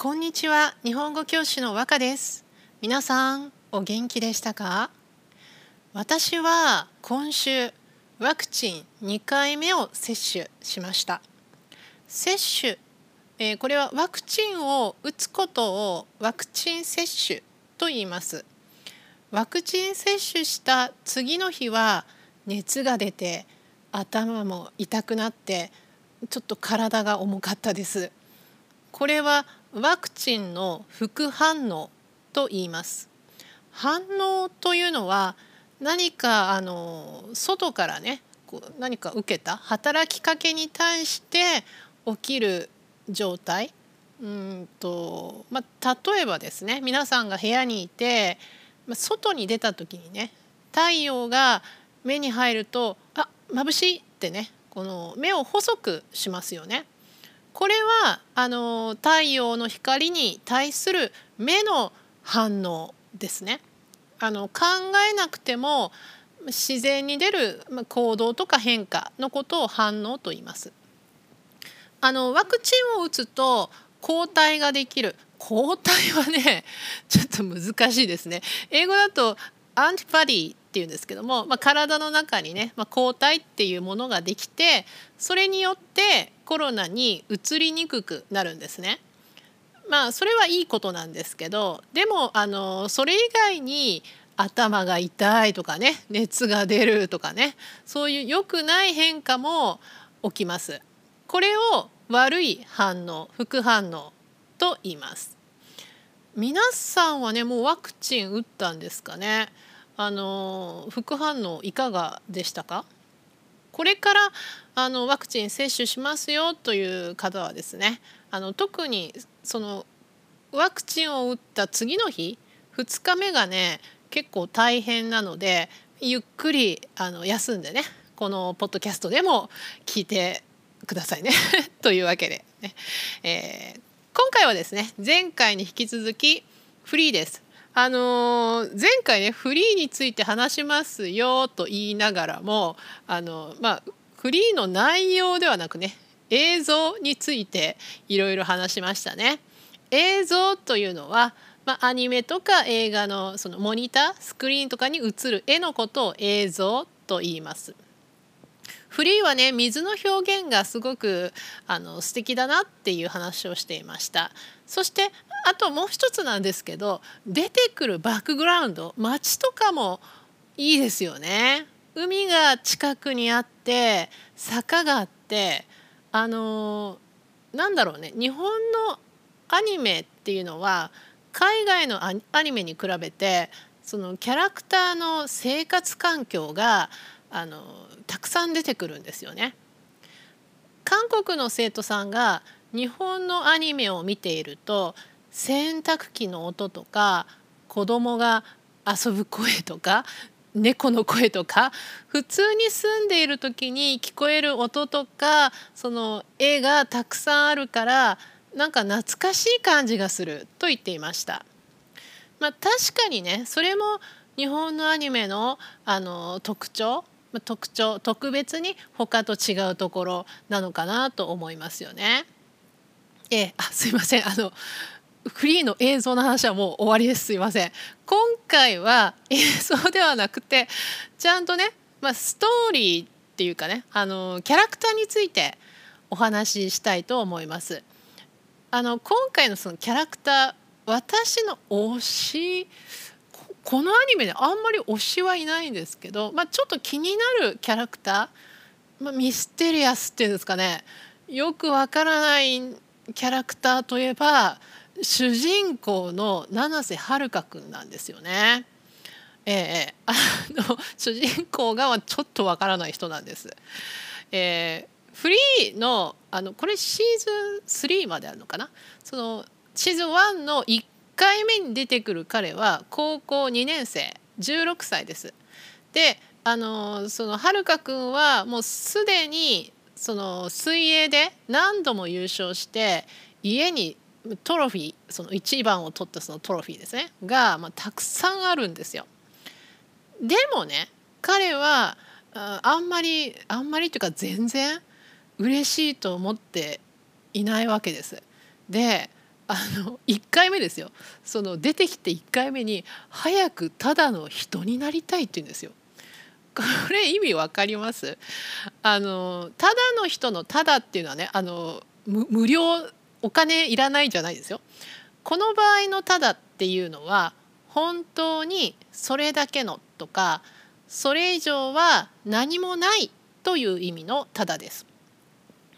こんにちは。日本語教師の和歌です。皆さんお元気でしたか？私は今週ワクチン2回目を接種しました。接種、えー、これはワクチンを打つことをワクチン接種と言います。ワクチン接種した次の日は熱が出て頭も痛くなってちょっと体が重かったです。これはワクチンの副反応と言います反応というのは何かあの外からね何か受けた働きかけに対して起きる状態うんと、まあ、例えばですね皆さんが部屋にいて外に出た時にね太陽が目に入るとあ眩しいってねこの目を細くしますよね。これはあの太陽の光に対する目の反応ですね。あの考えなくても自然に出る行動とか変化のことを反応と言います。あのワクチンを打つと抗体ができる抗体はねちょっと難しいですね。英語だとアンティバディっっていうんですけども、まあ、体の中にね、まあ、抗体っていうものができてそれによってコロナにうつりにくくなるんですね。まあそれはいいことなんですけどでもあのそれ以外に頭が痛いとかね熱が出るとかねそういう良くない変化も起きます。これを悪い反応副反応と言います。皆さんはねもうワクチン打ったんですかね？あの副反応いかがでしたか？これからあのワクチン接種しますよという方はですねあの特にそのワクチンを打った次の日2日目がね結構大変なのでゆっくりあの休んでねこのポッドキャストでも聞いてくださいね というわけでね、えー、今回はですね前回に引き続きフリーです。あのー、前回ねフリーについて話しますよと言いながらもあのまあフリーの内容ではなくね映像についていろいろ話しましたね。映像というのは、まあ、アニメとか映画のそのモニタースクリーンとかに映る絵のことを映像と言います。フリーはね水の表現がすごくあの素敵だなっていう話をしていました。そしてあともう一つなんですけど出てくるバックグラウンド街とかもいいですよね。海が近くにあって坂があってあのなんだろうね日本のアニメっていうのは海外のアニメに比べてそのキャラクターの生活環境があのたくさん出てくるんですよね。韓国の生徒さんが日本のアニメを見ていると洗濯機の音とか子供が遊ぶ声とか猫の声とか普通に住んでいる時に聞こえる音とかその絵がたくさんあるからなんか懐かしい感じがすると言っていました。まあ、確かにねそれも日本のアニメのあの特徴特徴特別に他と違うところなのかなと思いますよね。えあすいませんあのフリーの映像の話はもう終わりですすいません。今回は映像ではなくてちゃんとね、まあ、ストーリーっていうかねあのキャラクターについてお話ししたいと思います。あの今回のそのキャラクター私の推しこのアニメであんまり推しはいないんですけど、まあ、ちょっと気になるキャラクター、まあ、ミステリアスっていうんですかねよくわからないキャラクターといえば主人公の七瀬遥香くんなんですよね。ええ、あの主人公がちょっとわからない人なんです。えー、フリーのあのこれシーズン3まであるのかな？そのシーズン1の1回目に出てくる彼は高校2年生16歳です。であのそのはるかくんはもうすでにその水泳で何度も優勝して家にトロフィーその1番を取ったそのトロフィーですねが、まあ、たくさんあるんですよ。でもね彼はあんまりあんまりっていうか全然嬉しいと思っていないわけです。であの1回目ですよその出てきて1回目に「早くただの人になりたい」って言うんですよ。これ意味わかります？あのただの人の「ただ」っていうのはねあの無料お金いらないじゃないですよ。この場合の「ただ」っていうのは本当にそれだけのとかそれ以上は何もないという意味の「ただ」です。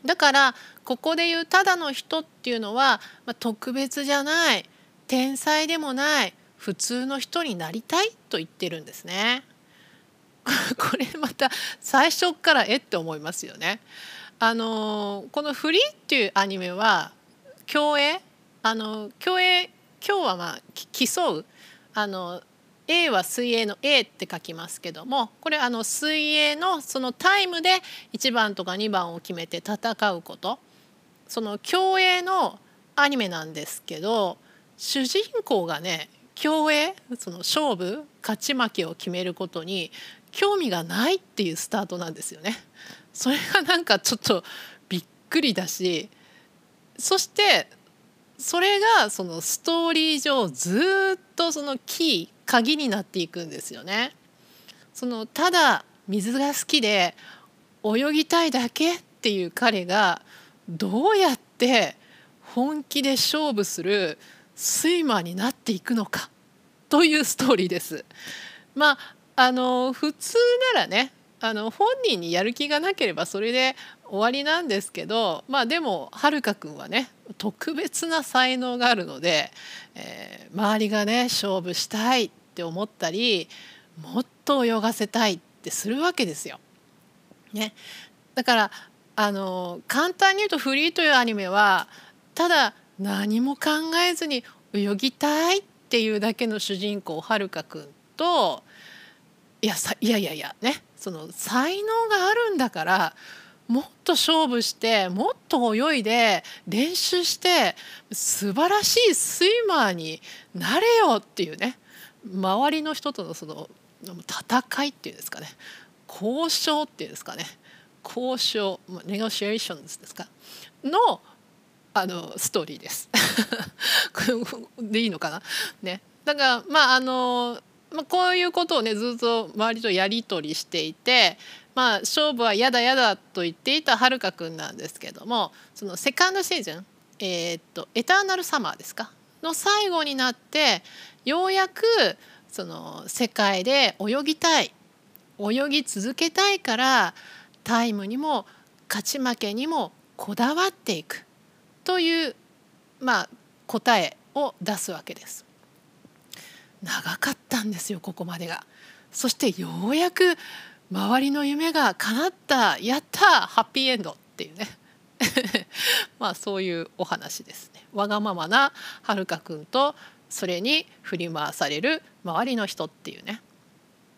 だからここで言うただの人っていうのは、まあ、特別じゃない天才でもない普通の人になりたいと言ってるんですね。これまた最初からえって思いますよね。あのこの「フリー」っていうアニメは競泳あの競泳今日はまあ競うあの A は水泳の A って書きますけどもこれあの水泳のそのタイムで1番とか2番を決めて戦うことその競泳のアニメなんですけど主人公がね競泳その勝負勝ち負けを決めることに興味がないっていうスタートなんですよね。それがなんかちょっとびっくりだしそしてそれがそのストーリー上ずっとそのキー鍵になっていくんですよね。そのただ水が好きで泳ぎたいだけっていう彼がどうやって本気で勝負するスイマーになっていくのかというストーリーです。まああの普通ならねあの本人にやる気がなければそれで終わりなんですけどまあでもはるかくんはね特別な才能があるので、えー、周りがね勝負したいって思ったりもっと泳がせたいってするわけですよ。ね、だからあの簡単に言うと「フリー」というアニメはただ何も考えずに泳ぎたいっていうだけの主人公はるかくんといやさいやいやいやね。その才能があるんだからもっと勝負してもっと泳いで練習して素晴らしいスイマーになれよっていうね。周りの人とのその戦いっていうんですかね。交渉っていうんですかね。交渉ネゴシエーションですか。のあのストーリーです。でいいのかな？ね。だからまああのまあ、こういうことをねずっと周りとやり取りしていて、まあ、勝負は嫌だ嫌だと言っていたはるかくんなんですけどもそのセカンドシーズン、えー、っとエターナルサマーですか？の最後になってようやくその世界で泳ぎたい泳ぎ続けたいからタイムにも勝ち負けにもこだわっていくという、まあ、答えを出すわけです。長かったんですよここまでが。そしてようやく周りの夢が叶ったやったハッピーエンドっていうね まあそういうお話ですね。わがままなはるかくんとそれに振り回される周りの人っていうね。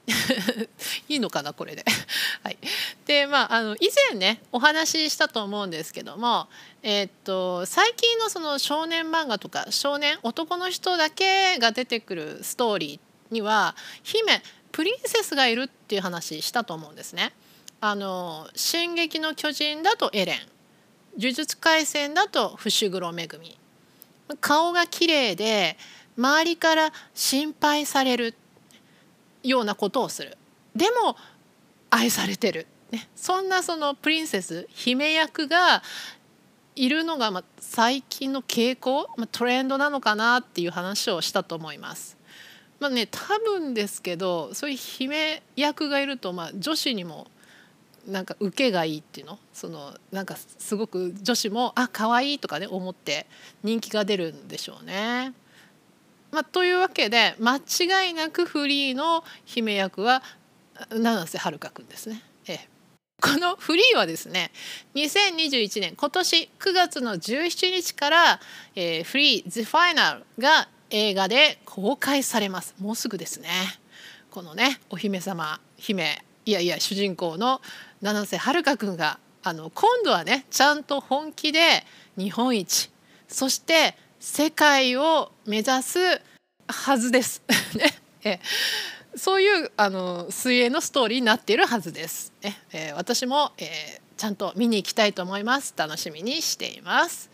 いいのかなこれで。はい、でまああの以前ねお話ししたと思うんですけども、えー、っと最近のその少年漫画とか少年男の人だけが出てくるストーリーには姫プリンセスがいるっていう話したと思うんですね。あの「進撃の巨人」だとエレン「呪術廻戦」だと伏黒恵顔が綺麗で周りから心配されるようなことをするでも愛されてる、ね、そんなそのプリンセス姫役がいるのがま最近の傾向、まトレンドなのかなっていう話をしたと思います。まあね多分ですけどそういう姫役がいるとまあ女子にもなんか受けがいいっていうの？そのなんかすごく女子もあ可愛いとかね思って人気が出るんでしょうね。まあ、というわけで間違いなくフリーの姫役は七瀬はるかくんですね。ええ。このフリーはですね2021年今年9月の17日から、えー、フリー The Final が映画で公開されます。もうすぐですね。このねお姫様姫いやいや主人公の七瀬はるかくんがあの今度はねちゃんと本気で日本一そして世界を目指すはずです。ね。えそういうあの水泳のストーリーになっているはずです。ね。えー、私も、えー、ちゃんと見に行きたいと思います。楽しみにしています。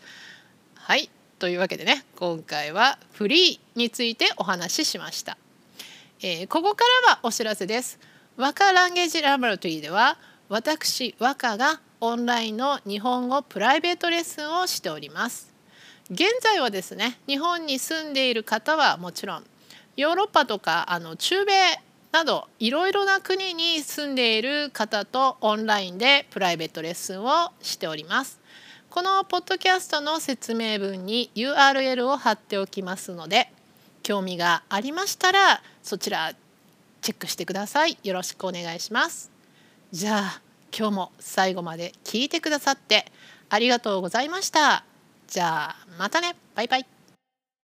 はい、というわけでね今回はフリーについてお話ししました、えー、ここからはお知らせです。和歌ランゲージラボラトリーでは私和歌がオンラインの日本語プライベートレッスンをしております。現在はですね日本に住んでいる方はもちろんヨーロッパとかあの中米などいろいろな国に住んでいる方とオンラインでプライベートレッスンをしております。このポッドキャストの説明文に URL を貼っておきますので興味がありましたらそちらチェックしてください。よろしくお願いします。じゃあ今日も最後まで聞いてくださってありがとうございました。じゃあまたね。バイバイ。